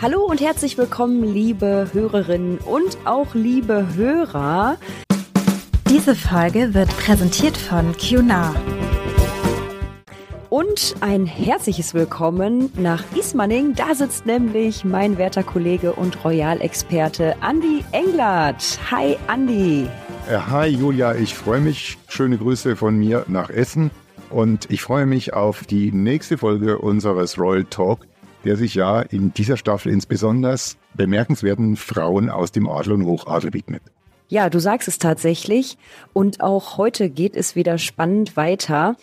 Hallo und herzlich willkommen, liebe Hörerinnen und auch liebe Hörer. Diese Folge wird präsentiert von QNAR. Und ein herzliches Willkommen nach Ismaning. Da sitzt nämlich mein werter Kollege und Royalexperte Andy Englert. Hi Andy. Hi Julia, ich freue mich. Schöne Grüße von mir nach Essen. Und ich freue mich auf die nächste Folge unseres Royal Talk der sich ja in dieser Staffel insbesondere bemerkenswerten Frauen aus dem Adel und Hochadel widmet. Ja, du sagst es tatsächlich. Und auch heute geht es wieder spannend weiter.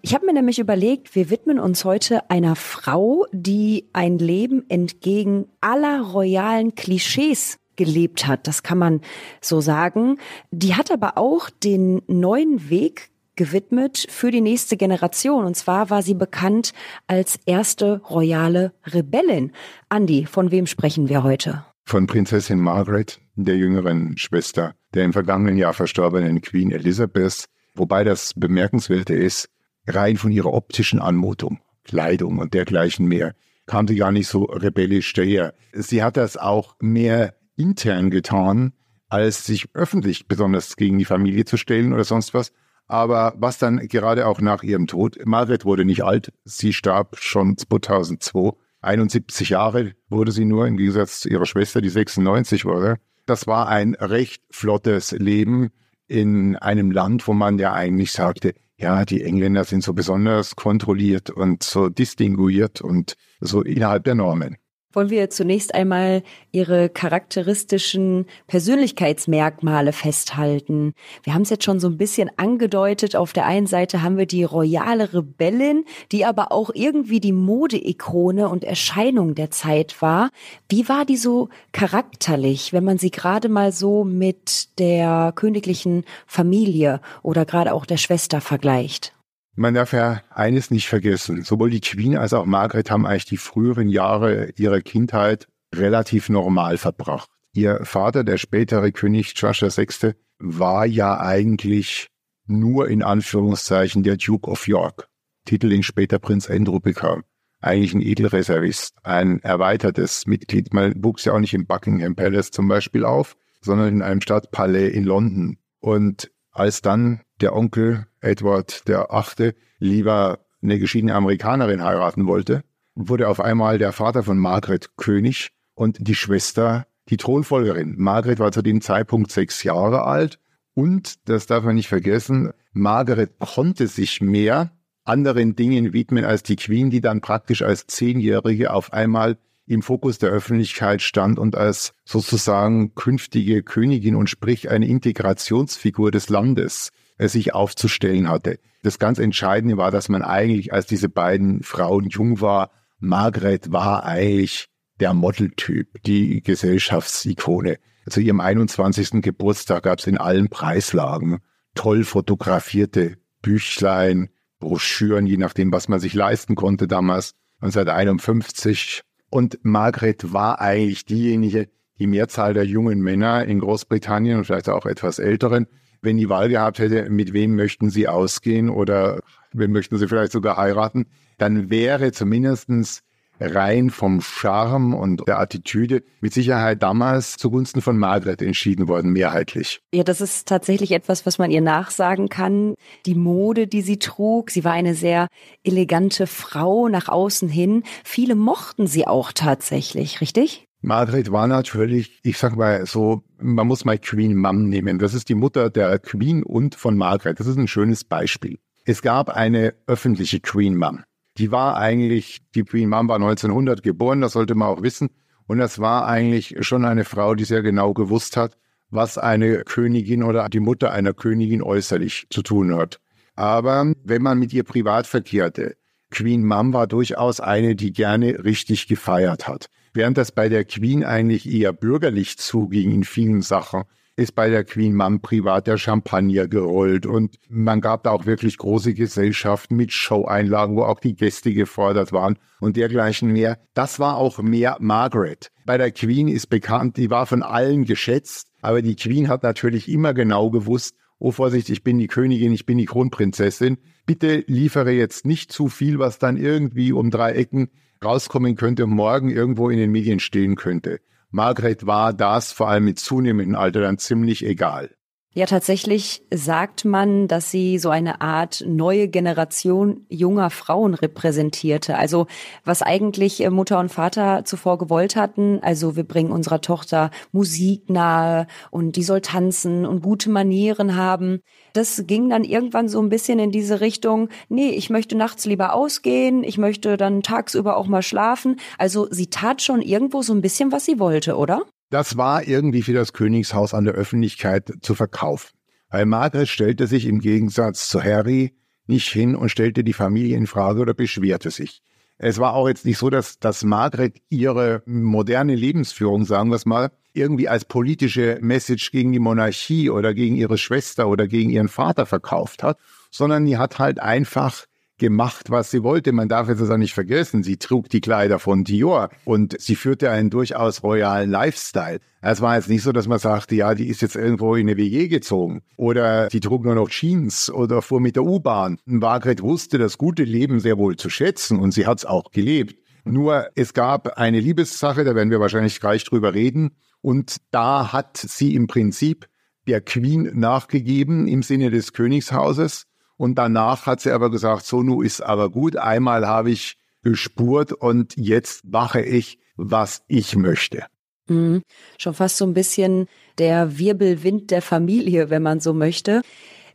Ich habe mir nämlich überlegt, wir widmen uns heute einer Frau, die ein Leben entgegen aller royalen Klischees gelebt hat. Das kann man so sagen. Die hat aber auch den neuen Weg gewidmet für die nächste Generation. Und zwar war sie bekannt als erste royale Rebellin. Andi, von wem sprechen wir heute? Von Prinzessin Margaret, der jüngeren Schwester der im vergangenen Jahr verstorbenen Queen Elizabeth. Wobei das Bemerkenswerte ist, rein von ihrer optischen Anmutung, Kleidung und dergleichen mehr, kam sie gar nicht so rebellisch daher. Sie hat das auch mehr intern getan, als sich öffentlich besonders gegen die Familie zu stellen oder sonst was. Aber was dann gerade auch nach ihrem Tod, Margaret wurde nicht alt, sie starb schon 2002, 71 Jahre wurde sie nur, im Gegensatz zu ihrer Schwester, die 96 wurde. Das war ein recht flottes Leben in einem Land, wo man ja eigentlich sagte, ja, die Engländer sind so besonders kontrolliert und so distinguiert und so innerhalb der Normen wollen wir zunächst einmal ihre charakteristischen Persönlichkeitsmerkmale festhalten. Wir haben es jetzt schon so ein bisschen angedeutet. Auf der einen Seite haben wir die royale Rebellin, die aber auch irgendwie die Modeikone und Erscheinung der Zeit war. Wie war die so charakterlich, wenn man sie gerade mal so mit der königlichen Familie oder gerade auch der Schwester vergleicht? Man darf ja eines nicht vergessen. Sowohl die Queen als auch Margaret haben eigentlich die früheren Jahre ihrer Kindheit relativ normal verbracht. Ihr Vater, der spätere König George VI., war ja eigentlich nur in Anführungszeichen der Duke of York. Titel, den später Prinz Andrew bekam. Eigentlich ein Edelreservist, ein erweitertes Mitglied. Man wuchs ja auch nicht im Buckingham Palace zum Beispiel auf, sondern in einem Stadtpalais in London. Und als dann der Onkel Edward der Achte lieber eine geschiedene Amerikanerin heiraten wollte, wurde auf einmal der Vater von Margaret König und die Schwester die Thronfolgerin. Margaret war zu dem Zeitpunkt sechs Jahre alt und, das darf man nicht vergessen, Margaret konnte sich mehr anderen Dingen widmen als die Queen, die dann praktisch als Zehnjährige auf einmal im Fokus der Öffentlichkeit stand und als sozusagen künftige Königin und sprich eine Integrationsfigur des Landes sich aufzustellen hatte. Das ganz Entscheidende war, dass man eigentlich, als diese beiden Frauen jung war, Margaret war eigentlich der Modeltyp, die Gesellschaftsikone. Zu ihrem 21. Geburtstag gab es in allen Preislagen toll fotografierte Büchlein, Broschüren, je nachdem, was man sich leisten konnte damals, 1951. Und Margaret war eigentlich diejenige, die Mehrzahl der jungen Männer in Großbritannien und vielleicht auch etwas älteren wenn die Wahl gehabt hätte, mit wem möchten sie ausgehen oder wen möchten sie vielleicht sogar heiraten, dann wäre zumindestens rein vom Charme und der Attitüde mit Sicherheit damals zugunsten von Margaret entschieden worden, mehrheitlich. Ja, das ist tatsächlich etwas, was man ihr nachsagen kann. Die Mode, die sie trug, sie war eine sehr elegante Frau nach außen hin. Viele mochten sie auch tatsächlich, richtig? Margaret war natürlich, ich sag mal so, man muss mal Queen Mum nehmen. Das ist die Mutter der Queen und von Margaret. Das ist ein schönes Beispiel. Es gab eine öffentliche Queen Mum. Die war eigentlich, die Queen Mum war 1900 geboren, das sollte man auch wissen. Und das war eigentlich schon eine Frau, die sehr genau gewusst hat, was eine Königin oder die Mutter einer Königin äußerlich zu tun hat. Aber wenn man mit ihr privat verkehrte, Queen Mum war durchaus eine, die gerne richtig gefeiert hat. Während das bei der Queen eigentlich eher bürgerlich zuging in vielen Sachen, ist bei der Queen Mum privat der Champagner gerollt und man gab da auch wirklich große Gesellschaften mit Show-Einlagen, wo auch die Gäste gefordert waren und dergleichen mehr. Das war auch mehr Margaret. Bei der Queen ist bekannt, die war von allen geschätzt, aber die Queen hat natürlich immer genau gewusst, oh Vorsicht, ich bin die Königin, ich bin die Kronprinzessin. Bitte liefere jetzt nicht zu viel, was dann irgendwie um drei Ecken rauskommen könnte und morgen irgendwo in den Medien stehen könnte. Margret war das vor allem mit zunehmendem Alter dann ziemlich egal. Ja, tatsächlich sagt man, dass sie so eine Art neue Generation junger Frauen repräsentierte. Also was eigentlich äh, Mutter und Vater zuvor gewollt hatten. Also wir bringen unserer Tochter Musik nahe und die soll tanzen und gute Manieren haben. Das ging dann irgendwann so ein bisschen in diese Richtung, nee, ich möchte nachts lieber ausgehen, ich möchte dann tagsüber auch mal schlafen. Also sie tat schon irgendwo so ein bisschen, was sie wollte, oder? Das war irgendwie für das Königshaus an der Öffentlichkeit zu verkaufen. Weil Margaret stellte sich im Gegensatz zu Harry nicht hin und stellte die Familie in Frage oder beschwerte sich. Es war auch jetzt nicht so, dass, dass Margaret ihre moderne Lebensführung, sagen wir es mal, irgendwie als politische Message gegen die Monarchie oder gegen ihre Schwester oder gegen ihren Vater verkauft hat, sondern die hat halt einfach gemacht, was sie wollte. Man darf es auch nicht vergessen, sie trug die Kleider von Dior und sie führte einen durchaus royalen Lifestyle. Es war jetzt nicht so, dass man sagte, ja, die ist jetzt irgendwo in eine WG gezogen oder die trug nur noch Jeans oder fuhr mit der U-Bahn. Margret wusste das gute Leben sehr wohl zu schätzen und sie hat es auch gelebt. Nur es gab eine Liebessache, da werden wir wahrscheinlich gleich drüber reden. Und da hat sie im Prinzip der Queen nachgegeben im Sinne des Königshauses und danach hat sie aber gesagt, so nu ist aber gut. Einmal habe ich gespurt und jetzt mache ich, was ich möchte. Mhm. Schon fast so ein bisschen der Wirbelwind der Familie, wenn man so möchte.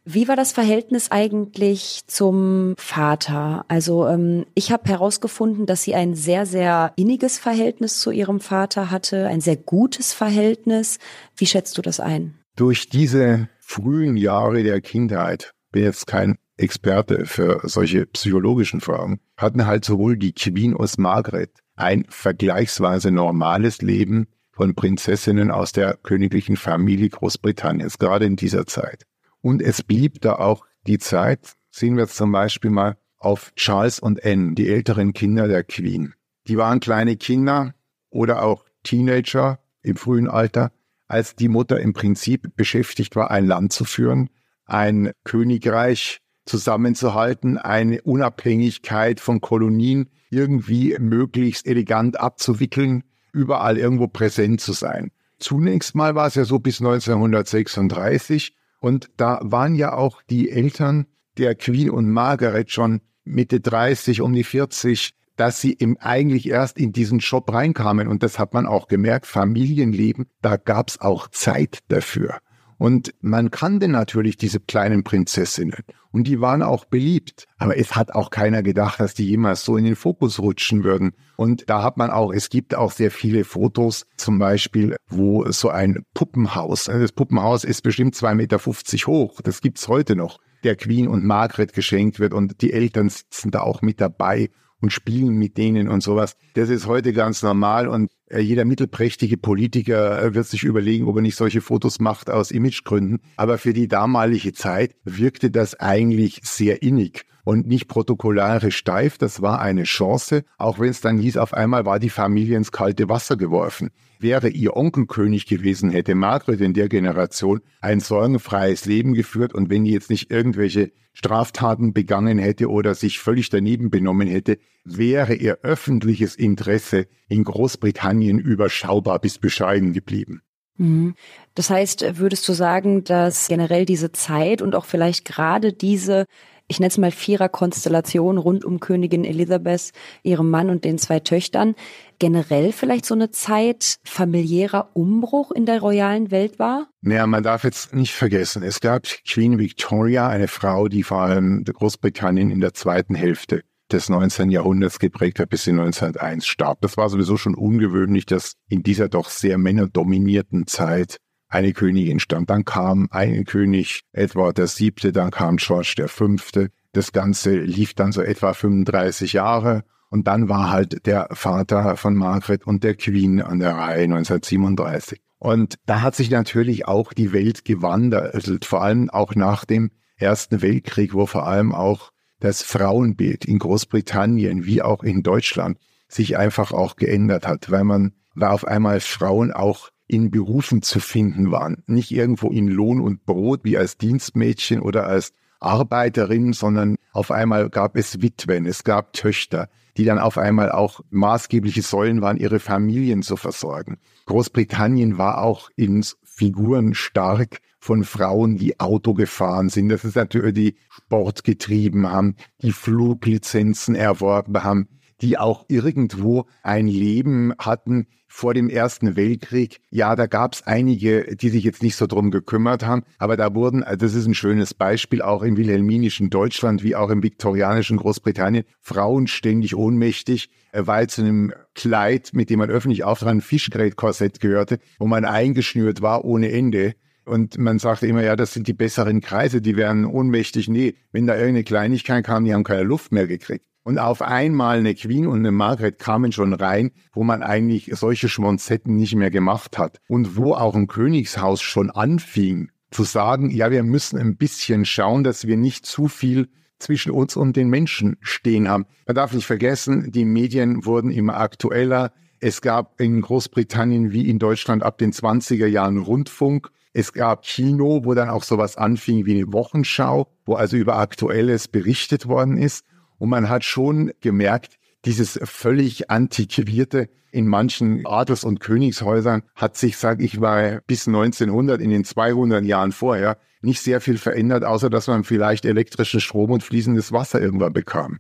Wie war das Verhältnis eigentlich zum Vater? Also ähm, ich habe herausgefunden, dass sie ein sehr, sehr inniges Verhältnis zu ihrem Vater hatte, ein sehr gutes Verhältnis. Wie schätzt du das ein? Durch diese frühen Jahre der Kindheit bin jetzt kein Experte für solche psychologischen Fragen, hatten halt sowohl die Queen aus Margaret ein vergleichsweise normales Leben von Prinzessinnen aus der königlichen Familie Großbritanniens, gerade in dieser Zeit. Und es blieb da auch die Zeit, sehen wir zum Beispiel mal auf Charles und Anne, die älteren Kinder der Queen. Die waren kleine Kinder oder auch Teenager im frühen Alter, als die Mutter im Prinzip beschäftigt war, ein Land zu führen, ein Königreich zusammenzuhalten, eine Unabhängigkeit von Kolonien irgendwie möglichst elegant abzuwickeln, überall irgendwo präsent zu sein. Zunächst mal war es ja so bis 1936 und da waren ja auch die Eltern der Queen und Margaret schon Mitte 30, um die 40, dass sie im eigentlich erst in diesen Job reinkamen. Und das hat man auch gemerkt, Familienleben, da gab's auch Zeit dafür. Und man kannte natürlich diese kleinen Prinzessinnen und die waren auch beliebt. Aber es hat auch keiner gedacht, dass die jemals so in den Fokus rutschen würden. Und da hat man auch, es gibt auch sehr viele Fotos, zum Beispiel, wo so ein Puppenhaus, das Puppenhaus ist bestimmt 2,50 Meter hoch, das gibt's heute noch, der Queen und Margaret geschenkt wird und die Eltern sitzen da auch mit dabei und spielen mit denen und sowas. Das ist heute ganz normal und äh, jeder mittelprächtige Politiker äh, wird sich überlegen, ob er nicht solche Fotos macht aus Imagegründen. Aber für die damalige Zeit wirkte das eigentlich sehr innig und nicht protokollarisch steif. Das war eine Chance, auch wenn es dann hieß, auf einmal war die Familie ins kalte Wasser geworfen. Wäre ihr Onkelkönig gewesen, hätte Margret in der Generation ein sorgenfreies Leben geführt und wenn die jetzt nicht irgendwelche Straftaten begangen hätte oder sich völlig daneben benommen hätte, wäre ihr öffentliches Interesse in Großbritannien überschaubar bis bescheiden geblieben. Mhm. Das heißt, würdest du sagen, dass generell diese Zeit und auch vielleicht gerade diese ich nenne es mal Vierer-Konstellation rund um Königin Elisabeth, ihrem Mann und den zwei Töchtern, generell vielleicht so eine Zeit familiärer Umbruch in der royalen Welt war? Naja, man darf jetzt nicht vergessen, es gab Queen Victoria, eine Frau, die vor allem Großbritannien in der zweiten Hälfte des 19. Jahrhunderts geprägt hat, bis sie 1901 starb. Das war sowieso schon ungewöhnlich, dass in dieser doch sehr männerdominierten Zeit eine Königin stand. Dann kam ein König, Edward Siebte, dann kam George Fünfte. Das Ganze lief dann so etwa 35 Jahre. Und dann war halt der Vater von Margaret und der Queen an der Reihe 1937. Und da hat sich natürlich auch die Welt gewandert, vor allem auch nach dem Ersten Weltkrieg, wo vor allem auch das Frauenbild in Großbritannien wie auch in Deutschland sich einfach auch geändert hat, weil man war auf einmal Frauen auch in Berufen zu finden waren. Nicht irgendwo in Lohn und Brot wie als Dienstmädchen oder als Arbeiterinnen, sondern auf einmal gab es Witwen, es gab Töchter, die dann auf einmal auch maßgebliche Säulen waren, ihre Familien zu versorgen. Großbritannien war auch in Figuren stark von Frauen, die Auto gefahren sind. Das ist natürlich die Sport getrieben haben, die Fluglizenzen erworben haben, die auch irgendwo ein Leben hatten vor dem Ersten Weltkrieg. Ja, da gab es einige, die sich jetzt nicht so drum gekümmert haben, aber da wurden, also das ist ein schönes Beispiel, auch im wilhelminischen Deutschland wie auch im viktorianischen Großbritannien, Frauen ständig ohnmächtig, äh, weil zu einem Kleid, mit dem man öffentlich auftrat, ein Fischgrätkorsett gehörte, wo man eingeschnürt war ohne Ende. Und man sagte immer, ja, das sind die besseren Kreise, die wären ohnmächtig. Nee, wenn da irgendeine Kleinigkeit kam, die haben keine Luft mehr gekriegt. Und auf einmal eine Queen und eine Margaret kamen schon rein, wo man eigentlich solche Schmonzetten nicht mehr gemacht hat. Und wo auch ein Königshaus schon anfing zu sagen, ja, wir müssen ein bisschen schauen, dass wir nicht zu viel zwischen uns und den Menschen stehen haben. Man darf nicht vergessen, die Medien wurden immer aktueller. Es gab in Großbritannien wie in Deutschland ab den 20er Jahren Rundfunk. Es gab Kino, wo dann auch sowas anfing wie eine Wochenschau, wo also über Aktuelles berichtet worden ist. Und man hat schon gemerkt, dieses völlig antiquierte in manchen Adels- und Königshäusern hat sich, sag ich mal, bis 1900 in den 200 Jahren vorher nicht sehr viel verändert, außer dass man vielleicht elektrischen Strom und fließendes Wasser irgendwann bekam.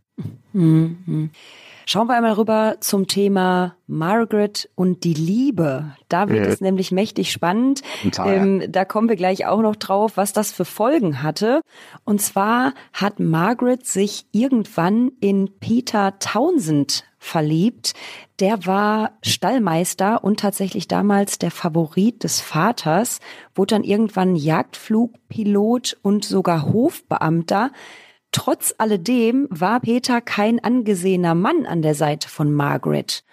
Mhm. Schauen wir einmal rüber zum Thema Margaret und die Liebe. Da wird ja. es nämlich mächtig spannend. Ähm, da kommen wir gleich auch noch drauf, was das für Folgen hatte. Und zwar hat Margaret sich irgendwann in Peter Townsend verliebt. Der war Stallmeister und tatsächlich damals der Favorit des Vaters, wurde dann irgendwann Jagdflugpilot und sogar Hofbeamter. Trotz alledem war Peter kein angesehener Mann an der Seite von Margaret.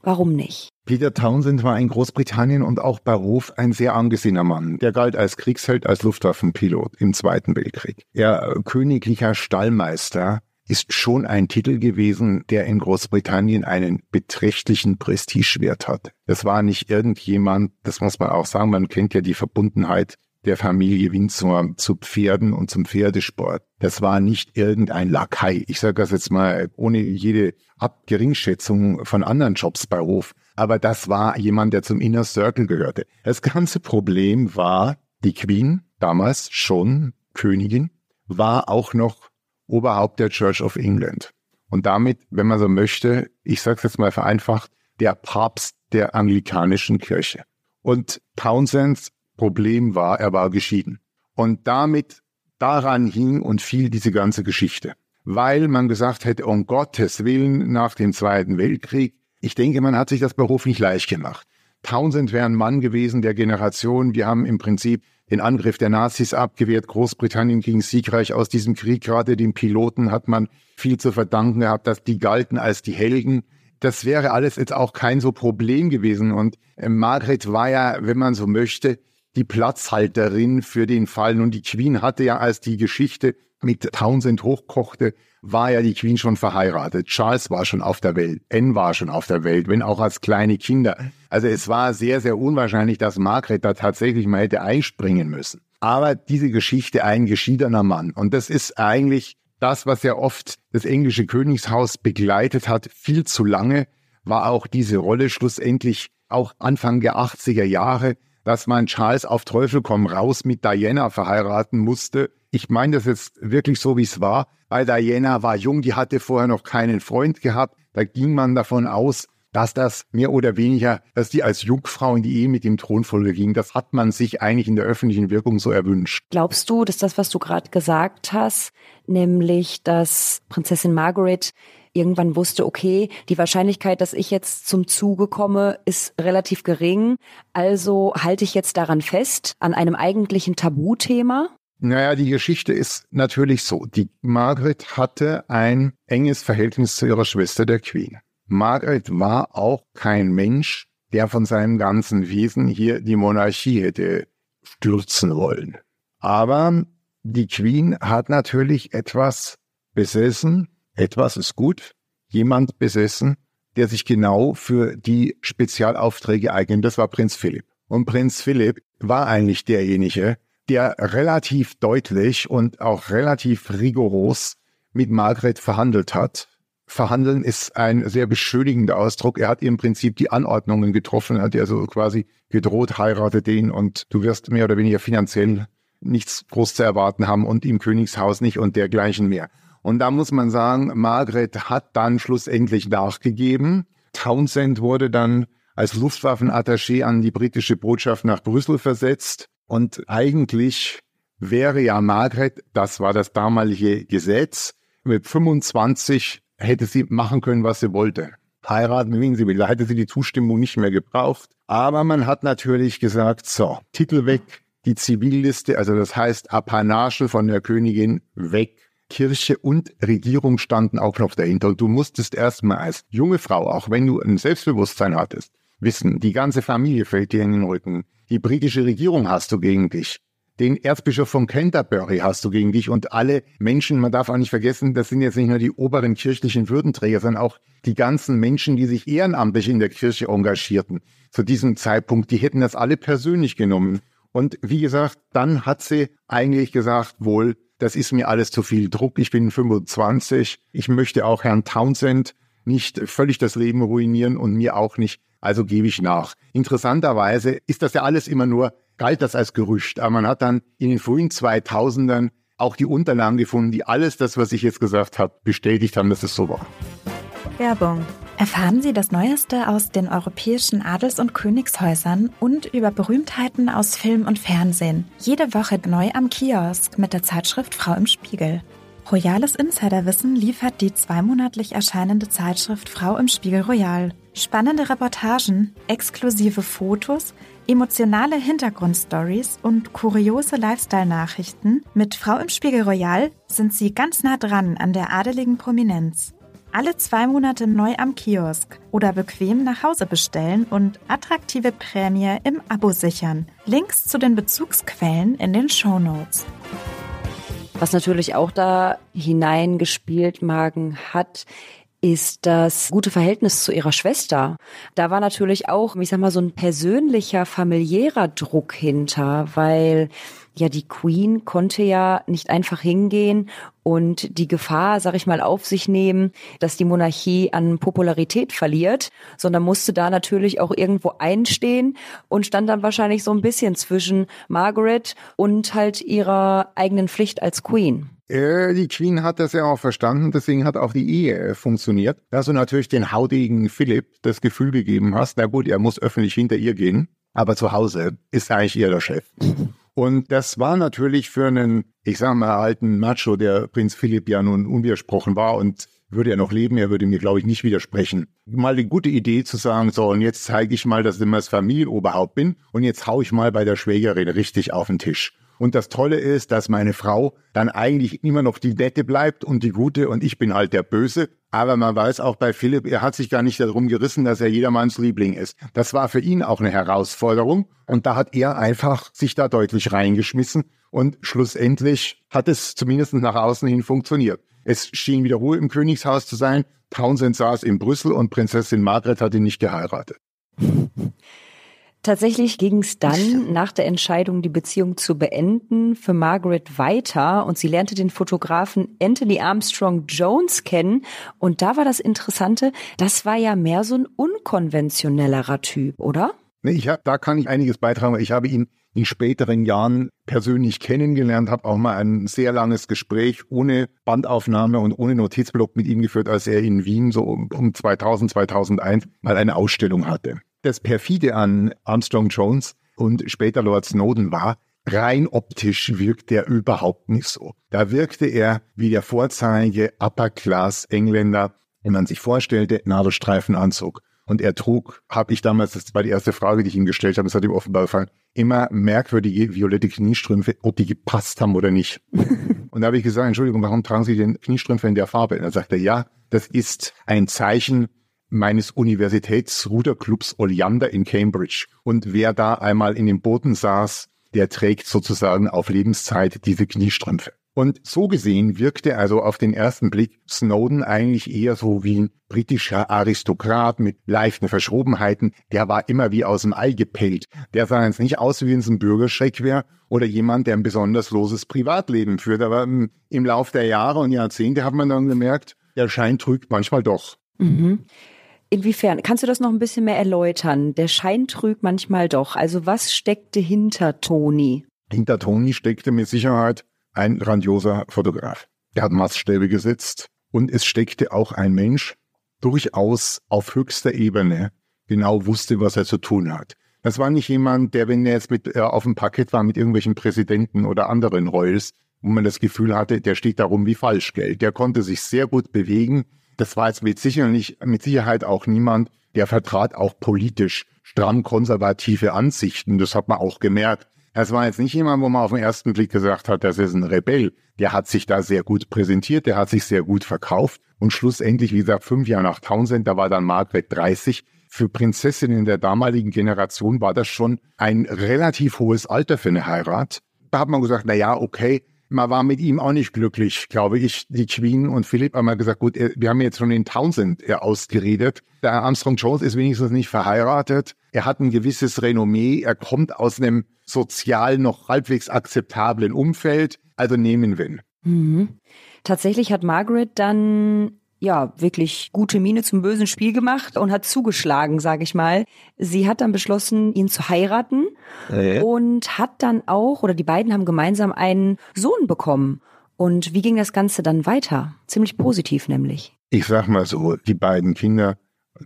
Warum nicht? Peter Townsend war in Großbritannien und auch bei Hof ein sehr angesehener Mann. Der galt als Kriegsheld, als Luftwaffenpilot im Zweiten Weltkrieg. Er äh, königlicher Stallmeister ist schon ein Titel gewesen, der in Großbritannien einen beträchtlichen Prestigewert hat. Das war nicht irgendjemand, das muss man auch sagen, man kennt ja die Verbundenheit der Familie Windsor zu Pferden und zum Pferdesport. Das war nicht irgendein Lakai. Ich sage das jetzt mal ohne jede Abgeringschätzung von anderen Jobs bei Hof. Aber das war jemand, der zum Inner Circle gehörte. Das ganze Problem war, die Queen, damals schon Königin, war auch noch Oberhaupt der Church of England. Und damit, wenn man so möchte, ich sage es jetzt mal vereinfacht, der Papst der anglikanischen Kirche. Und Townsend Problem war, er war geschieden. Und damit daran hing und fiel diese ganze Geschichte. Weil man gesagt hätte, um Gottes Willen nach dem Zweiten Weltkrieg, ich denke, man hat sich das beruflich leicht gemacht. Townsend wäre ein Mann gewesen der Generation. Wir haben im Prinzip den Angriff der Nazis abgewehrt. Großbritannien ging siegreich aus diesem Krieg. Gerade den Piloten hat man viel zu verdanken gehabt, dass die galten als die Helden. Das wäre alles jetzt auch kein so Problem gewesen. Und äh, Margret war ja, wenn man so möchte, die Platzhalterin für den Fall. Und die Queen hatte ja, als die Geschichte mit Townsend hochkochte, war ja die Queen schon verheiratet. Charles war schon auf der Welt. Anne war schon auf der Welt, wenn auch als kleine Kinder. Also es war sehr, sehr unwahrscheinlich, dass Margaret da tatsächlich mal hätte einspringen müssen. Aber diese Geschichte, ein geschiedener Mann. Und das ist eigentlich das, was ja oft das englische Königshaus begleitet hat, viel zu lange, war auch diese Rolle schlussendlich auch Anfang der 80er Jahre dass man Charles auf Teufel komm raus mit Diana verheiraten musste. Ich meine das jetzt wirklich so, wie es war, weil Diana war jung, die hatte vorher noch keinen Freund gehabt. Da ging man davon aus, dass das mehr oder weniger, dass die als Jungfrau in die Ehe mit dem Thronfolger ging. Das hat man sich eigentlich in der öffentlichen Wirkung so erwünscht. Glaubst du, dass das, was du gerade gesagt hast, nämlich, dass Prinzessin Margaret irgendwann wusste, okay, die Wahrscheinlichkeit, dass ich jetzt zum Zuge komme, ist relativ gering. Also halte ich jetzt daran fest, an einem eigentlichen Tabuthema. Naja, die Geschichte ist natürlich so. Die Margaret hatte ein enges Verhältnis zu ihrer Schwester, der Queen. Margaret war auch kein Mensch, der von seinem ganzen Wesen hier die Monarchie hätte stürzen wollen. Aber die Queen hat natürlich etwas besessen, etwas ist gut, jemand besessen, der sich genau für die Spezialaufträge eignet. Das war Prinz Philipp. Und Prinz Philipp war eigentlich derjenige, der relativ deutlich und auch relativ rigoros mit Margret verhandelt hat. Verhandeln ist ein sehr beschönigender Ausdruck. Er hat im Prinzip die Anordnungen getroffen, hat ja so quasi gedroht, heirate den und du wirst mehr oder weniger finanziell nichts groß zu erwarten haben und im Königshaus nicht und dergleichen mehr. Und da muss man sagen, Margret hat dann schlussendlich nachgegeben. Townsend wurde dann als Luftwaffenattaché an die britische Botschaft nach Brüssel versetzt. Und eigentlich wäre ja Margret, das war das damalige Gesetz, mit 25 hätte sie machen können, was sie wollte. Heiraten, wen sie will. Da hätte sie die Zustimmung nicht mehr gebraucht. Aber man hat natürlich gesagt, so, Titel weg, die Zivilliste, also das heißt Apanage von der Königin weg. Kirche und Regierung standen auch noch dahinter. Und du musstest erstmal als junge Frau, auch wenn du ein Selbstbewusstsein hattest, wissen, die ganze Familie fällt dir in den Rücken. Die britische Regierung hast du gegen dich. Den Erzbischof von Canterbury hast du gegen dich und alle Menschen, man darf auch nicht vergessen, das sind jetzt nicht nur die oberen kirchlichen Würdenträger, sondern auch die ganzen Menschen, die sich ehrenamtlich in der Kirche engagierten. Zu diesem Zeitpunkt, die hätten das alle persönlich genommen. Und wie gesagt, dann hat sie eigentlich gesagt, wohl, das ist mir alles zu viel Druck, ich bin 25, ich möchte auch Herrn Townsend nicht völlig das Leben ruinieren und mir auch nicht, also gebe ich nach. Interessanterweise ist das ja alles immer nur, galt das als Gerücht, aber man hat dann in den frühen 2000ern auch die Unterlagen gefunden, die alles das, was ich jetzt gesagt habe, bestätigt haben, dass es so war. Werbung Erfahren Sie das Neueste aus den europäischen Adels- und Königshäusern und über Berühmtheiten aus Film und Fernsehen. Jede Woche neu am Kiosk mit der Zeitschrift Frau im Spiegel. Royales Insiderwissen liefert die zweimonatlich erscheinende Zeitschrift Frau im Spiegel Royal. Spannende Reportagen, exklusive Fotos, emotionale Hintergrundstories und kuriose Lifestyle-Nachrichten. Mit Frau im Spiegel Royal sind Sie ganz nah dran an der adeligen Prominenz alle zwei Monate neu am Kiosk oder bequem nach Hause bestellen und attraktive Prämie im Abo sichern. Links zu den Bezugsquellen in den Show Notes. Was natürlich auch da hineingespielt, Magen hat, ist das gute Verhältnis zu ihrer Schwester. Da war natürlich auch, ich sag mal, so ein persönlicher, familiärer Druck hinter, weil ja, die Queen konnte ja nicht einfach hingehen und die Gefahr, sag ich mal, auf sich nehmen, dass die Monarchie an Popularität verliert, sondern musste da natürlich auch irgendwo einstehen und stand dann wahrscheinlich so ein bisschen zwischen Margaret und halt ihrer eigenen Pflicht als Queen. Die Queen hat das ja auch verstanden, deswegen hat auch die Ehe funktioniert. Dass du natürlich den hautigen Philipp das Gefühl gegeben hast, na gut, er muss öffentlich hinter ihr gehen, aber zu Hause ist eigentlich ihr der Chef. Und das war natürlich für einen, ich sag mal, alten Macho, der Prinz Philipp ja nun unwidersprochen war und würde er noch leben, er würde mir, glaube ich, nicht widersprechen. Mal eine gute Idee zu sagen, so, und jetzt zeige ich mal, dass ich immer das Familienoberhaupt bin und jetzt hau ich mal bei der Schwägerin richtig auf den Tisch. Und das Tolle ist, dass meine Frau dann eigentlich immer noch die Nette bleibt und die Gute und ich bin halt der Böse. Aber man weiß auch bei Philipp, er hat sich gar nicht darum gerissen, dass er jedermanns Liebling ist. Das war für ihn auch eine Herausforderung und da hat er einfach sich da deutlich reingeschmissen und schlussendlich hat es zumindest nach außen hin funktioniert. Es schien wieder Ruhe im Königshaus zu sein. Townsend saß in Brüssel und Prinzessin Margret hat ihn nicht geheiratet. Tatsächlich ging es dann nach der Entscheidung, die Beziehung zu beenden, für Margaret weiter und sie lernte den Fotografen Anthony Armstrong Jones kennen. Und da war das Interessante, das war ja mehr so ein unkonventionellerer Typ, oder? Nee, ich hab, da kann ich einiges beitragen. Ich habe ihn in späteren Jahren persönlich kennengelernt, habe auch mal ein sehr langes Gespräch ohne Bandaufnahme und ohne Notizblock mit ihm geführt, als er in Wien so um, um 2000, 2001 mal eine Ausstellung hatte. Das perfide an Armstrong Jones und später Lord Snowden war, rein optisch wirkt er überhaupt nicht so. Da wirkte er wie der Vorzeige Upper Class Engländer, wenn man sich vorstellte, Nadelstreifenanzug. Und er trug, habe ich damals, das war die erste Frage, die ich ihm gestellt habe, das hat ihm offenbar gefallen, immer merkwürdige violette Kniestrümpfe, ob die gepasst haben oder nicht. und da habe ich gesagt, Entschuldigung, warum tragen Sie denn Kniestrümpfe in der Farbe? Und er sagte, ja, das ist ein Zeichen meines Universitätsruderclubs Oleander in Cambridge. Und wer da einmal in dem Boden saß, der trägt sozusagen auf Lebenszeit diese Kniestrümpfe. Und so gesehen wirkte also auf den ersten Blick Snowden eigentlich eher so wie ein britischer Aristokrat mit leichten Verschrobenheiten. Der war immer wie aus dem Ei gepellt. Der sah jetzt nicht aus, wie wenn es ein Bürgerschreck wäre oder jemand, der ein besonders loses Privatleben führt. Aber im, im Lauf der Jahre und Jahrzehnte hat man dann gemerkt, der Schein trügt manchmal doch. Mhm. Inwiefern? Kannst du das noch ein bisschen mehr erläutern? Der Schein trügt manchmal doch. Also was steckte hinter Toni? Hinter Toni steckte mit Sicherheit ein grandioser Fotograf. Der hat Maßstäbe gesetzt und es steckte auch ein Mensch durchaus auf höchster Ebene genau wusste, was er zu tun hat. Das war nicht jemand, der, wenn er jetzt mit äh, auf dem Parkett war mit irgendwelchen Präsidenten oder anderen Royals, wo man das Gefühl hatte, der steht darum wie Falschgeld. Der konnte sich sehr gut bewegen. Das war jetzt mit, sicherlich, mit Sicherheit auch niemand, der vertrat auch politisch stramm konservative Ansichten. Das hat man auch gemerkt. Es war jetzt nicht jemand, wo man auf den ersten Blick gesagt hat, das ist ein Rebell. Der hat sich da sehr gut präsentiert, der hat sich sehr gut verkauft. Und schlussendlich, wie gesagt, fünf Jahre nach Townsend, da war dann Margaret 30. Für Prinzessinnen der damaligen Generation war das schon ein relativ hohes Alter für eine Heirat. Da hat man gesagt, na ja, okay, man war mit ihm auch nicht glücklich, glaube ich. Die Queen und Philipp haben mal gesagt, gut, wir haben jetzt schon den Townsend ausgeredet. Der Armstrong Jones ist wenigstens nicht verheiratet. Er hat ein gewisses Renommee. Er kommt aus einem sozial noch halbwegs akzeptablen Umfeld. Also nehmen wir ihn. Mhm. Tatsächlich hat Margaret dann ja, wirklich gute Miene zum bösen Spiel gemacht und hat zugeschlagen, sage ich mal. Sie hat dann beschlossen, ihn zu heiraten äh. und hat dann auch, oder die beiden haben gemeinsam einen Sohn bekommen. Und wie ging das Ganze dann weiter? Ziemlich positiv nämlich. Ich sag mal so, die beiden Kinder,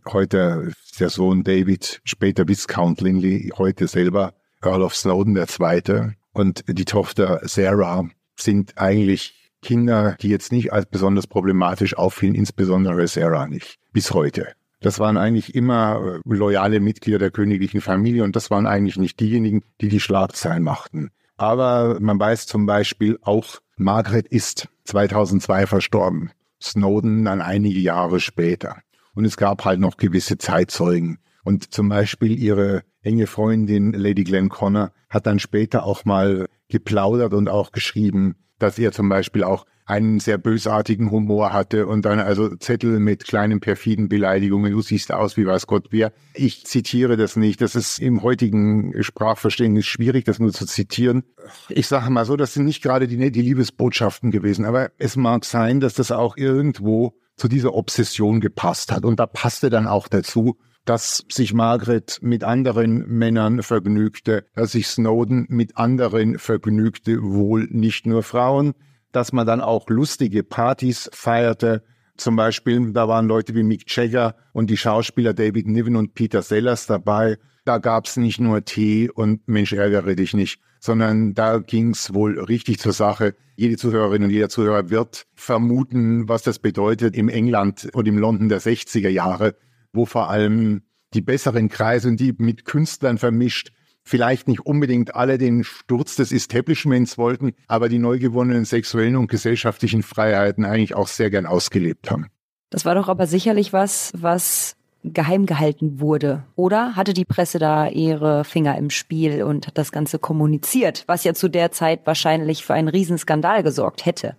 heute der Sohn David, später Viscount Linley, heute selber Earl of Snowden der Zweite und die Tochter Sarah sind eigentlich Kinder, die jetzt nicht als besonders problematisch auffielen, insbesondere Sarah nicht, bis heute. Das waren eigentlich immer äh, loyale Mitglieder der königlichen Familie und das waren eigentlich nicht diejenigen, die die Schlagzeilen machten. Aber man weiß zum Beispiel auch, Margaret ist 2002 verstorben, Snowden dann einige Jahre später. Und es gab halt noch gewisse Zeitzeugen. Und zum Beispiel ihre enge Freundin Lady Glenn Connor hat dann später auch mal geplaudert und auch geschrieben, dass er zum Beispiel auch einen sehr bösartigen Humor hatte und dann also Zettel mit kleinen perfiden Beleidigungen, du siehst aus wie weiß Gott wer. Ich zitiere das nicht, das ist im heutigen Sprachverständnis schwierig, das nur zu zitieren. Ich sage mal so, das sind nicht gerade die, die Liebesbotschaften gewesen, aber es mag sein, dass das auch irgendwo zu dieser Obsession gepasst hat und da passte dann auch dazu, dass sich Margaret mit anderen Männern vergnügte, dass sich Snowden mit anderen vergnügte, wohl nicht nur Frauen, dass man dann auch lustige Partys feierte. Zum Beispiel, da waren Leute wie Mick Jagger und die Schauspieler David Niven und Peter Sellers dabei. Da gab's nicht nur Tee und Mensch ärgere dich nicht, sondern da ging's wohl richtig zur Sache. Jede Zuhörerin und jeder Zuhörer wird vermuten, was das bedeutet im England und im London der 60er Jahre wo vor allem die besseren Kreise und die mit Künstlern vermischt vielleicht nicht unbedingt alle den Sturz des Establishments wollten, aber die neu gewonnenen sexuellen und gesellschaftlichen Freiheiten eigentlich auch sehr gern ausgelebt haben. Das war doch aber sicherlich was, was geheim gehalten wurde, oder? Hatte die Presse da ihre Finger im Spiel und hat das Ganze kommuniziert, was ja zu der Zeit wahrscheinlich für einen Riesenskandal gesorgt hätte?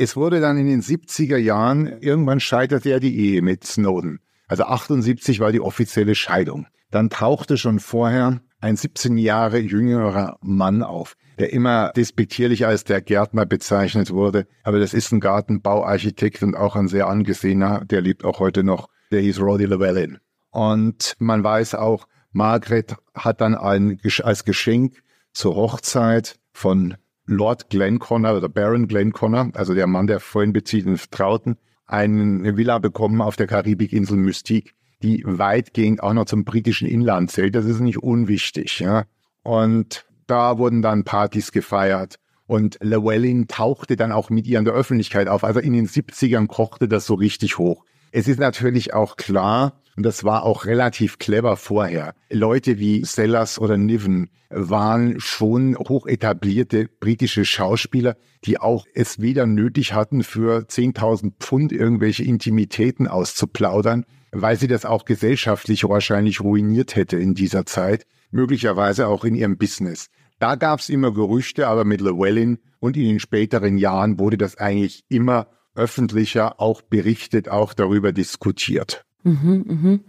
Es wurde dann in den 70er Jahren, irgendwann scheiterte ja die Ehe mit Snowden. Also 78 war die offizielle Scheidung. Dann tauchte schon vorher ein 17 Jahre jüngerer Mann auf, der immer despektierlich als der Gärtner bezeichnet wurde. Aber das ist ein Gartenbauarchitekt und auch ein sehr angesehener, der lebt auch heute noch. Der hieß Roddy Llewellyn. Und man weiß auch, Margaret hat dann ein, als Geschenk zur Hochzeit von Lord Glenconner oder Baron Glenconner, also der Mann, der vorhin beziehten Vertrauten, eine Villa bekommen auf der Karibikinsel Mystique, die weitgehend auch noch zum britischen Inland zählt. Das ist nicht unwichtig. Ja. Und da wurden dann Partys gefeiert. Und Llewellyn tauchte dann auch mit ihr in der Öffentlichkeit auf. Also in den 70ern kochte das so richtig hoch. Es ist natürlich auch klar, und das war auch relativ clever vorher. Leute wie Sellers oder Niven waren schon hoch etablierte britische Schauspieler, die auch es weder nötig hatten, für 10.000 Pfund irgendwelche Intimitäten auszuplaudern, weil sie das auch gesellschaftlich wahrscheinlich ruiniert hätte in dieser Zeit, möglicherweise auch in ihrem Business. Da gab es immer Gerüchte, aber mit Llewellyn und in den späteren Jahren wurde das eigentlich immer öffentlicher auch berichtet, auch darüber diskutiert. Mhm, mhm.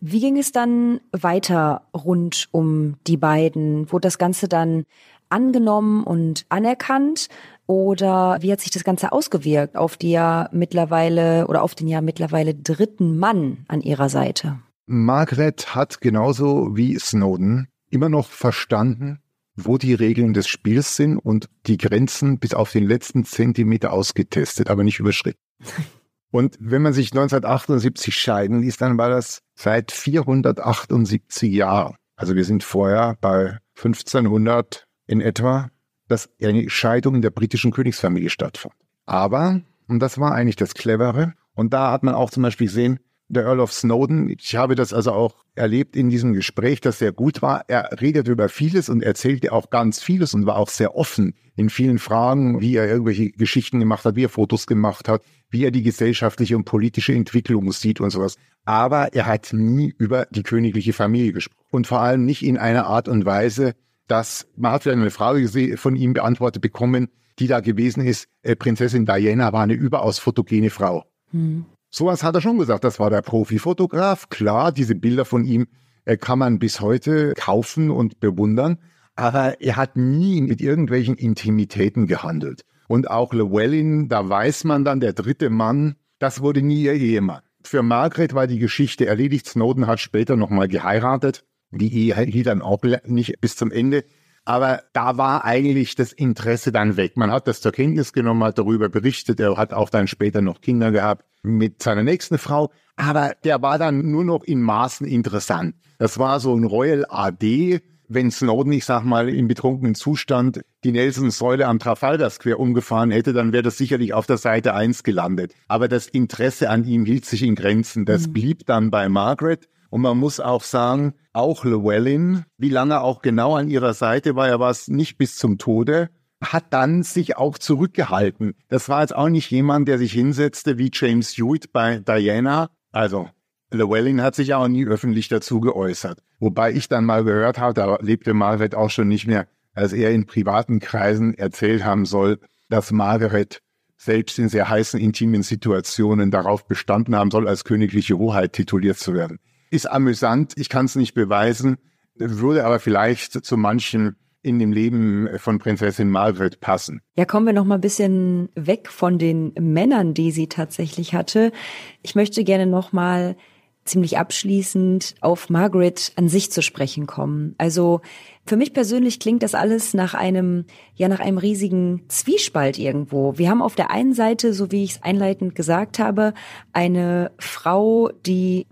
Wie ging es dann weiter rund um die beiden? Wurde das Ganze dann angenommen und anerkannt? Oder wie hat sich das Ganze ausgewirkt auf die ja mittlerweile oder auf den ja mittlerweile dritten Mann an ihrer Seite? Margaret hat genauso wie Snowden immer noch verstanden, wo die Regeln des Spiels sind und die Grenzen bis auf den letzten Zentimeter ausgetestet, aber nicht überschritten. Und wenn man sich 1978 scheiden ließ, dann war das seit 478 Jahren. Also wir sind vorher bei 1500 in etwa, dass eine Scheidung in der britischen Königsfamilie stattfand. Aber, und das war eigentlich das Clevere, und da hat man auch zum Beispiel gesehen, der Earl of Snowden, ich habe das also auch erlebt in diesem Gespräch, das sehr gut war. Er redete über vieles und erzählte auch ganz vieles und war auch sehr offen in vielen Fragen, wie er irgendwelche Geschichten gemacht hat, wie er Fotos gemacht hat, wie er die gesellschaftliche und politische Entwicklung sieht und sowas. Aber er hat nie über die königliche Familie gesprochen und vor allem nicht in einer Art und Weise, dass man hat vielleicht eine Frage von ihm beantwortet bekommen, die da gewesen ist, äh, Prinzessin Diana war eine überaus fotogene Frau. Hm. Sowas hat er schon gesagt. Das war der Profifotograf. Klar, diese Bilder von ihm äh, kann man bis heute kaufen und bewundern. Aber er hat nie mit irgendwelchen Intimitäten gehandelt. Und auch Llewellyn, da weiß man dann, der dritte Mann, das wurde nie ihr Ehemann. Für Margaret war die Geschichte erledigt. Snowden hat später nochmal geheiratet. Die Ehe hielt dann auch nicht bis zum Ende. Aber da war eigentlich das Interesse dann weg. Man hat das zur Kenntnis genommen, hat darüber berichtet. Er hat auch dann später noch Kinder gehabt mit seiner nächsten Frau. Aber der war dann nur noch in Maßen interessant. Das war so ein Royal AD. Wenn Snowden, ich sag mal, im betrunkenen Zustand die Nelson-Säule am Trafalgar Square umgefahren hätte, dann wäre das sicherlich auf der Seite 1 gelandet. Aber das Interesse an ihm hielt sich in Grenzen. Das mhm. blieb dann bei Margaret. Und man muss auch sagen, auch Llewellyn, wie lange auch genau an ihrer Seite war, er war es nicht bis zum Tode, hat dann sich auch zurückgehalten. Das war jetzt auch nicht jemand, der sich hinsetzte wie James Hewitt bei Diana. Also Llewellyn hat sich auch nie öffentlich dazu geäußert. Wobei ich dann mal gehört habe, da lebte Margaret auch schon nicht mehr, als er in privaten Kreisen erzählt haben soll, dass Margaret selbst in sehr heißen, intimen Situationen darauf bestanden haben soll, als königliche Hoheit tituliert zu werden ist amüsant. Ich kann es nicht beweisen, würde aber vielleicht zu manchen in dem Leben von Prinzessin Margaret passen. Ja, kommen wir noch mal ein bisschen weg von den Männern, die sie tatsächlich hatte. Ich möchte gerne noch mal ziemlich abschließend auf Margaret an sich zu sprechen kommen. Also für mich persönlich klingt das alles nach einem, ja, nach einem riesigen Zwiespalt irgendwo. Wir haben auf der einen Seite, so wie ich es einleitend gesagt habe, eine Frau, die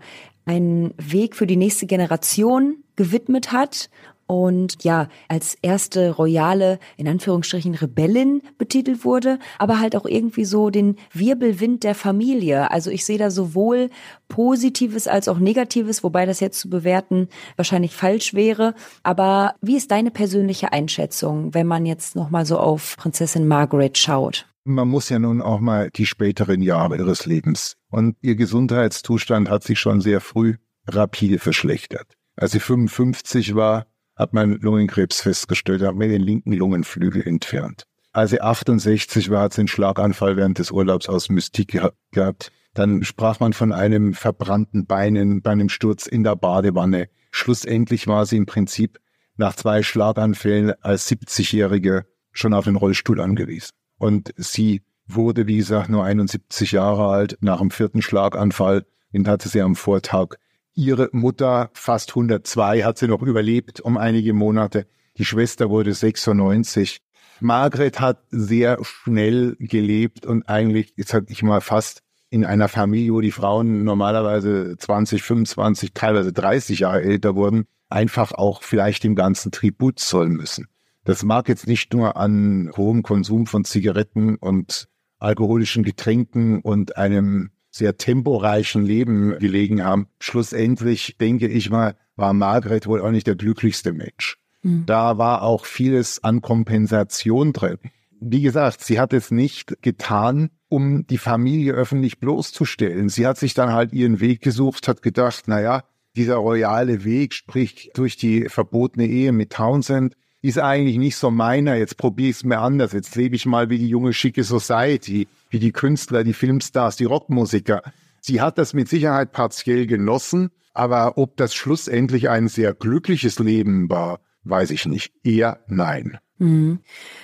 einen Weg für die nächste Generation gewidmet hat und ja, als erste royale, in Anführungsstrichen, Rebellin betitelt wurde, aber halt auch irgendwie so den Wirbelwind der Familie. Also ich sehe da sowohl Positives als auch Negatives, wobei das jetzt zu bewerten wahrscheinlich falsch wäre. Aber wie ist deine persönliche Einschätzung, wenn man jetzt nochmal so auf Prinzessin Margaret schaut? Man muss ja nun auch mal die späteren Jahre ihres Lebens. Und ihr Gesundheitszustand hat sich schon sehr früh rapide verschlechtert. Als sie 55 war, hat man Lungenkrebs festgestellt, hat mir den linken Lungenflügel entfernt. Als sie 68 war, hat sie einen Schlaganfall während des Urlaubs aus Mystik gehabt. Dann sprach man von einem verbrannten Beinen bei einem Sturz in der Badewanne. Schlussendlich war sie im Prinzip nach zwei Schlaganfällen als 70-Jährige schon auf den Rollstuhl angewiesen. Und sie wurde, wie gesagt, nur 71 Jahre alt. Nach dem vierten Schlaganfall, den hatte sie am Vortag. Ihre Mutter, fast 102, hat sie noch überlebt um einige Monate. Die Schwester wurde 96. Margret hat sehr schnell gelebt und eigentlich, jetzt sag ich mal, fast in einer Familie, wo die Frauen normalerweise 20, 25, teilweise 30 Jahre älter wurden, einfach auch vielleicht dem ganzen Tribut zollen müssen. Das mag jetzt nicht nur an hohem Konsum von Zigaretten und alkoholischen Getränken und einem sehr temporeichen Leben gelegen haben. Schlussendlich, denke ich mal, war Margaret wohl auch nicht der glücklichste Mensch. Mhm. Da war auch vieles an Kompensation drin. Wie gesagt, sie hat es nicht getan, um die Familie öffentlich bloßzustellen. Sie hat sich dann halt ihren Weg gesucht, hat gedacht, na ja, dieser royale Weg, sprich durch die verbotene Ehe mit Townsend, ist eigentlich nicht so meiner, jetzt probiere ich es mir anders, jetzt lebe ich mal wie die junge schicke Society, wie die Künstler, die Filmstars, die Rockmusiker. Sie hat das mit Sicherheit partiell genossen, aber ob das schlussendlich ein sehr glückliches Leben war, weiß ich nicht. Eher nein. Mhm.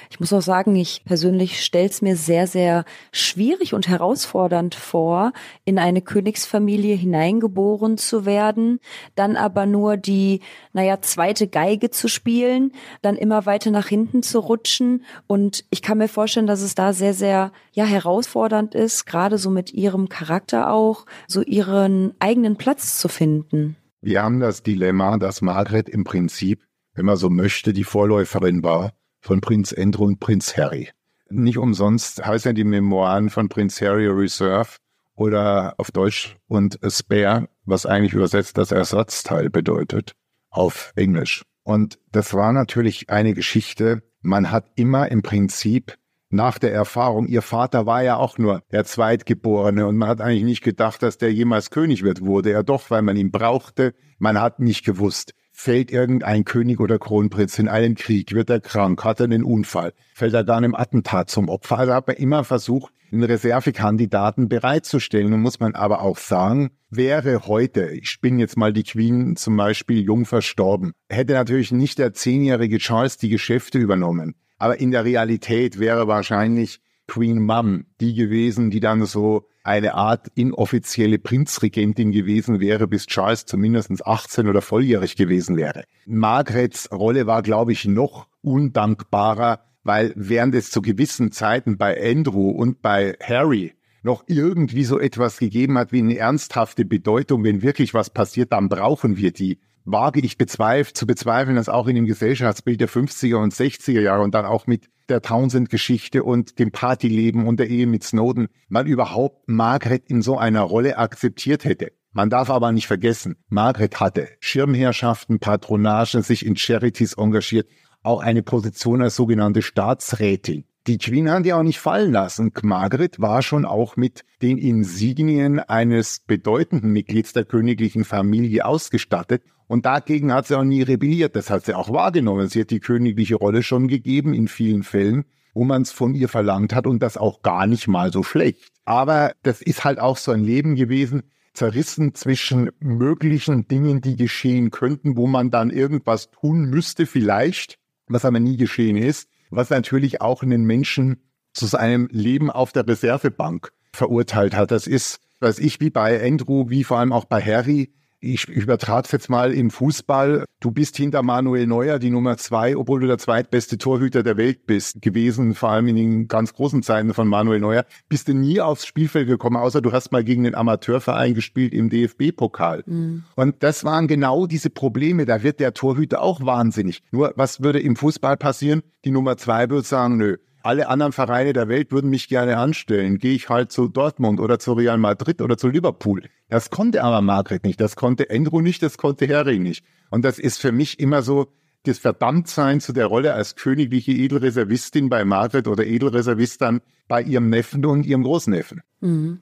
Ich muss auch sagen, ich persönlich stelle es mir sehr, sehr schwierig und herausfordernd vor, in eine Königsfamilie hineingeboren zu werden, dann aber nur die, naja, zweite Geige zu spielen, dann immer weiter nach hinten zu rutschen. Und ich kann mir vorstellen, dass es da sehr, sehr, ja, herausfordernd ist, gerade so mit ihrem Charakter auch, so ihren eigenen Platz zu finden. Wir haben das Dilemma, dass Margret im Prinzip, wenn man so möchte, die Vorläuferin war von Prinz Andrew und Prinz Harry. Nicht umsonst heißen die Memoiren von Prinz Harry Reserve oder auf Deutsch und Spare, was eigentlich übersetzt das Ersatzteil bedeutet, auf Englisch. Und das war natürlich eine Geschichte, man hat immer im Prinzip nach der Erfahrung, ihr Vater war ja auch nur der Zweitgeborene und man hat eigentlich nicht gedacht, dass der jemals König wird, wurde er doch, weil man ihn brauchte. Man hat nicht gewusst, fällt irgendein König oder Kronprinz in einen Krieg, wird er krank, hat er einen Unfall, fällt er dann im Attentat zum Opfer. Also hat man immer versucht, einen Reservekandidaten bereitzustellen. Nun muss man aber auch sagen, wäre heute, ich bin jetzt mal die Queen zum Beispiel jung verstorben, hätte natürlich nicht der zehnjährige Charles die Geschäfte übernommen. Aber in der Realität wäre wahrscheinlich Queen Mum die gewesen, die dann so eine Art inoffizielle Prinzregentin gewesen wäre, bis Charles zumindest 18 oder volljährig gewesen wäre. Margarets Rolle war, glaube ich, noch undankbarer, weil während es zu gewissen Zeiten bei Andrew und bei Harry noch irgendwie so etwas gegeben hat wie eine ernsthafte Bedeutung, wenn wirklich was passiert, dann brauchen wir die wage ich bezweif zu bezweifeln, dass auch in dem Gesellschaftsbild der 50er und 60er Jahre und dann auch mit der Townsend-Geschichte und dem Partyleben und der Ehe mit Snowden man überhaupt Margaret in so einer Rolle akzeptiert hätte. Man darf aber nicht vergessen, Margaret hatte Schirmherrschaften, Patronagen, sich in Charities engagiert, auch eine Position als sogenannte Staatsrätin. Die Queen hat ja auch nicht fallen lassen. Margaret war schon auch mit den Insignien eines bedeutenden Mitglieds der königlichen Familie ausgestattet und dagegen hat sie auch nie rebelliert. Das hat sie auch wahrgenommen. Sie hat die königliche Rolle schon gegeben in vielen Fällen, wo man es von ihr verlangt hat und das auch gar nicht mal so schlecht. Aber das ist halt auch so ein Leben gewesen, zerrissen zwischen möglichen Dingen, die geschehen könnten, wo man dann irgendwas tun müsste vielleicht, was aber nie geschehen ist, was natürlich auch einen Menschen zu seinem Leben auf der Reservebank verurteilt hat. Das ist, was ich wie bei Andrew, wie vor allem auch bei Harry, ich übertrage es jetzt mal im Fußball. Du bist hinter Manuel Neuer die Nummer zwei, obwohl du der zweitbeste Torhüter der Welt bist gewesen, vor allem in den ganz großen Zeiten von Manuel Neuer. Bist du nie aufs Spielfeld gekommen, außer du hast mal gegen den Amateurverein gespielt im DFB-Pokal. Mhm. Und das waren genau diese Probleme. Da wird der Torhüter auch wahnsinnig. Nur was würde im Fußball passieren? Die Nummer zwei würde sagen, nö, alle anderen Vereine der Welt würden mich gerne anstellen. Gehe ich halt zu Dortmund oder zu Real Madrid oder zu Liverpool. Das konnte aber Margret nicht, das konnte Andrew nicht, das konnte Harry nicht. Und das ist für mich immer so das Verdammtsein zu der Rolle als königliche Edelreservistin bei Margret oder Edelreservist dann bei ihrem Neffen und ihrem Großneffen. Mhm.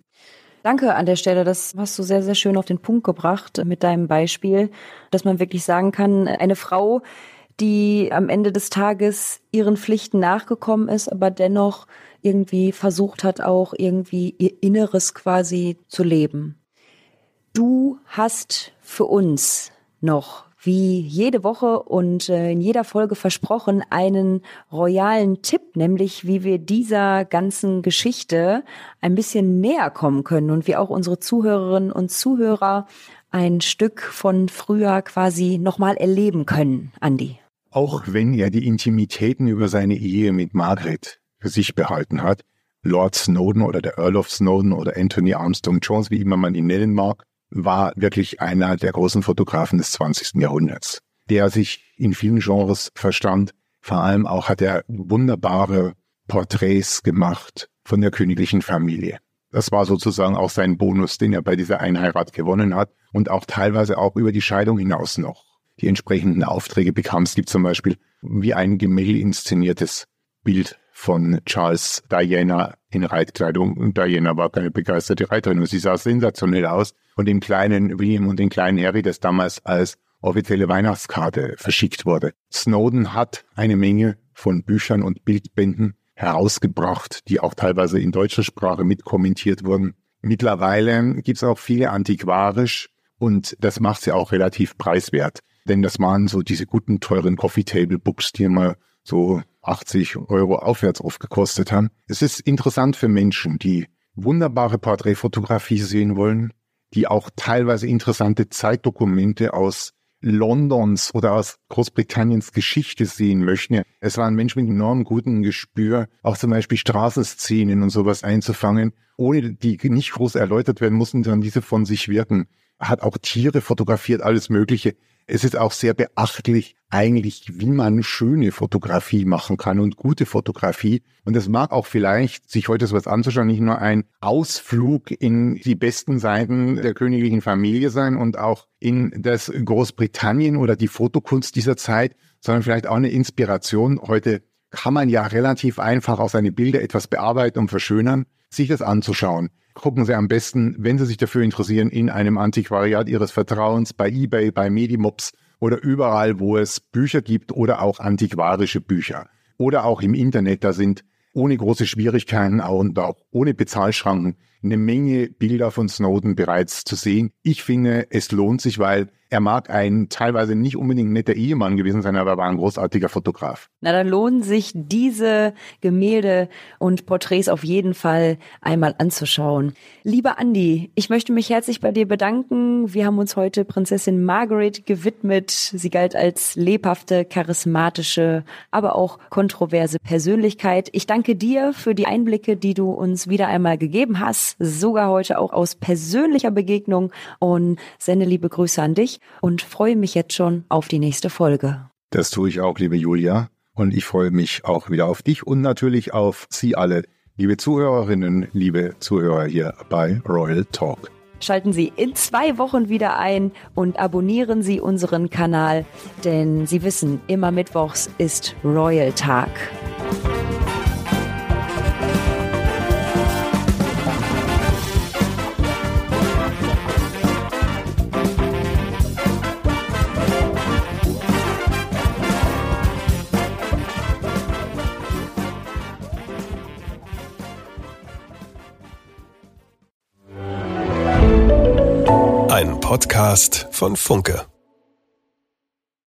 Danke an der Stelle. Das hast du sehr, sehr schön auf den Punkt gebracht mit deinem Beispiel, dass man wirklich sagen kann, eine Frau, die am Ende des Tages ihren Pflichten nachgekommen ist, aber dennoch irgendwie versucht hat, auch irgendwie ihr Inneres quasi zu leben. Du hast für uns noch wie jede Woche und äh, in jeder Folge versprochen einen royalen Tipp, nämlich wie wir dieser ganzen Geschichte ein bisschen näher kommen können und wie auch unsere Zuhörerinnen und Zuhörer ein Stück von früher quasi nochmal erleben können, Andi. Auch wenn er die Intimitäten über seine Ehe mit Margaret für sich behalten hat, Lord Snowden oder der Earl of Snowden oder Anthony Armstrong Jones, wie immer man ihn nennen mag, war wirklich einer der großen Fotografen des 20. Jahrhunderts, der sich in vielen Genres verstand. Vor allem auch hat er wunderbare Porträts gemacht von der königlichen Familie. Das war sozusagen auch sein Bonus, den er bei dieser Einheirat gewonnen hat und auch teilweise auch über die Scheidung hinaus noch die entsprechenden Aufträge bekam. Es gibt zum Beispiel wie ein Gemälde inszeniertes Bild von Charles Diana in Reitkleidung. Und Diana war keine begeisterte Reiterin und sie sah sensationell aus. Und dem kleinen William und dem kleinen Harry, das damals als offizielle Weihnachtskarte verschickt wurde. Snowden hat eine Menge von Büchern und Bildbänden herausgebracht, die auch teilweise in deutscher Sprache mitkommentiert wurden. Mittlerweile gibt es auch viele antiquarisch und das macht sie auch relativ preiswert. Denn das waren so diese guten, teuren Coffee Table Books, die immer so 80 Euro aufwärts aufgekostet haben. Es ist interessant für Menschen, die wunderbare Porträtfotografie sehen wollen, die auch teilweise interessante Zeitdokumente aus Londons oder aus Großbritanniens Geschichte sehen möchten. Es waren Menschen mit enorm gutem Gespür, auch zum Beispiel Straßenszenen und sowas einzufangen, ohne die nicht groß erläutert werden mussten, sondern diese von sich wirken. Hat auch Tiere fotografiert, alles Mögliche. Es ist auch sehr beachtlich eigentlich, wie man schöne Fotografie machen kann und gute Fotografie. Und es mag auch vielleicht, sich heute sowas anzuschauen, nicht nur ein Ausflug in die besten Seiten der königlichen Familie sein und auch in das Großbritannien oder die Fotokunst dieser Zeit, sondern vielleicht auch eine Inspiration. Heute kann man ja relativ einfach auch seine Bilder etwas bearbeiten und verschönern, sich das anzuschauen gucken Sie am besten, wenn Sie sich dafür interessieren, in einem Antiquariat Ihres Vertrauens, bei eBay, bei Medimops oder überall, wo es Bücher gibt oder auch antiquarische Bücher. Oder auch im Internet, da sind ohne große Schwierigkeiten und auch ohne Bezahlschranken eine Menge Bilder von Snowden bereits zu sehen. Ich finde, es lohnt sich, weil er mag ein teilweise nicht unbedingt netter Ehemann gewesen sein, aber er war ein großartiger Fotograf. Na, dann lohnen sich diese Gemälde und Porträts auf jeden Fall einmal anzuschauen. Lieber Andi, ich möchte mich herzlich bei dir bedanken. Wir haben uns heute Prinzessin Margaret gewidmet. Sie galt als lebhafte, charismatische, aber auch kontroverse Persönlichkeit. Ich danke dir für die Einblicke, die du uns wieder einmal gegeben hast, sogar heute auch aus persönlicher Begegnung und sende liebe Grüße an dich und freue mich jetzt schon auf die nächste Folge. Das tue ich auch, liebe Julia. Und ich freue mich auch wieder auf dich und natürlich auf Sie alle, liebe Zuhörerinnen, liebe Zuhörer hier bei Royal Talk. Schalten Sie in zwei Wochen wieder ein und abonnieren Sie unseren Kanal, denn Sie wissen, immer Mittwochs ist Royal Tag. Podcast von Funke.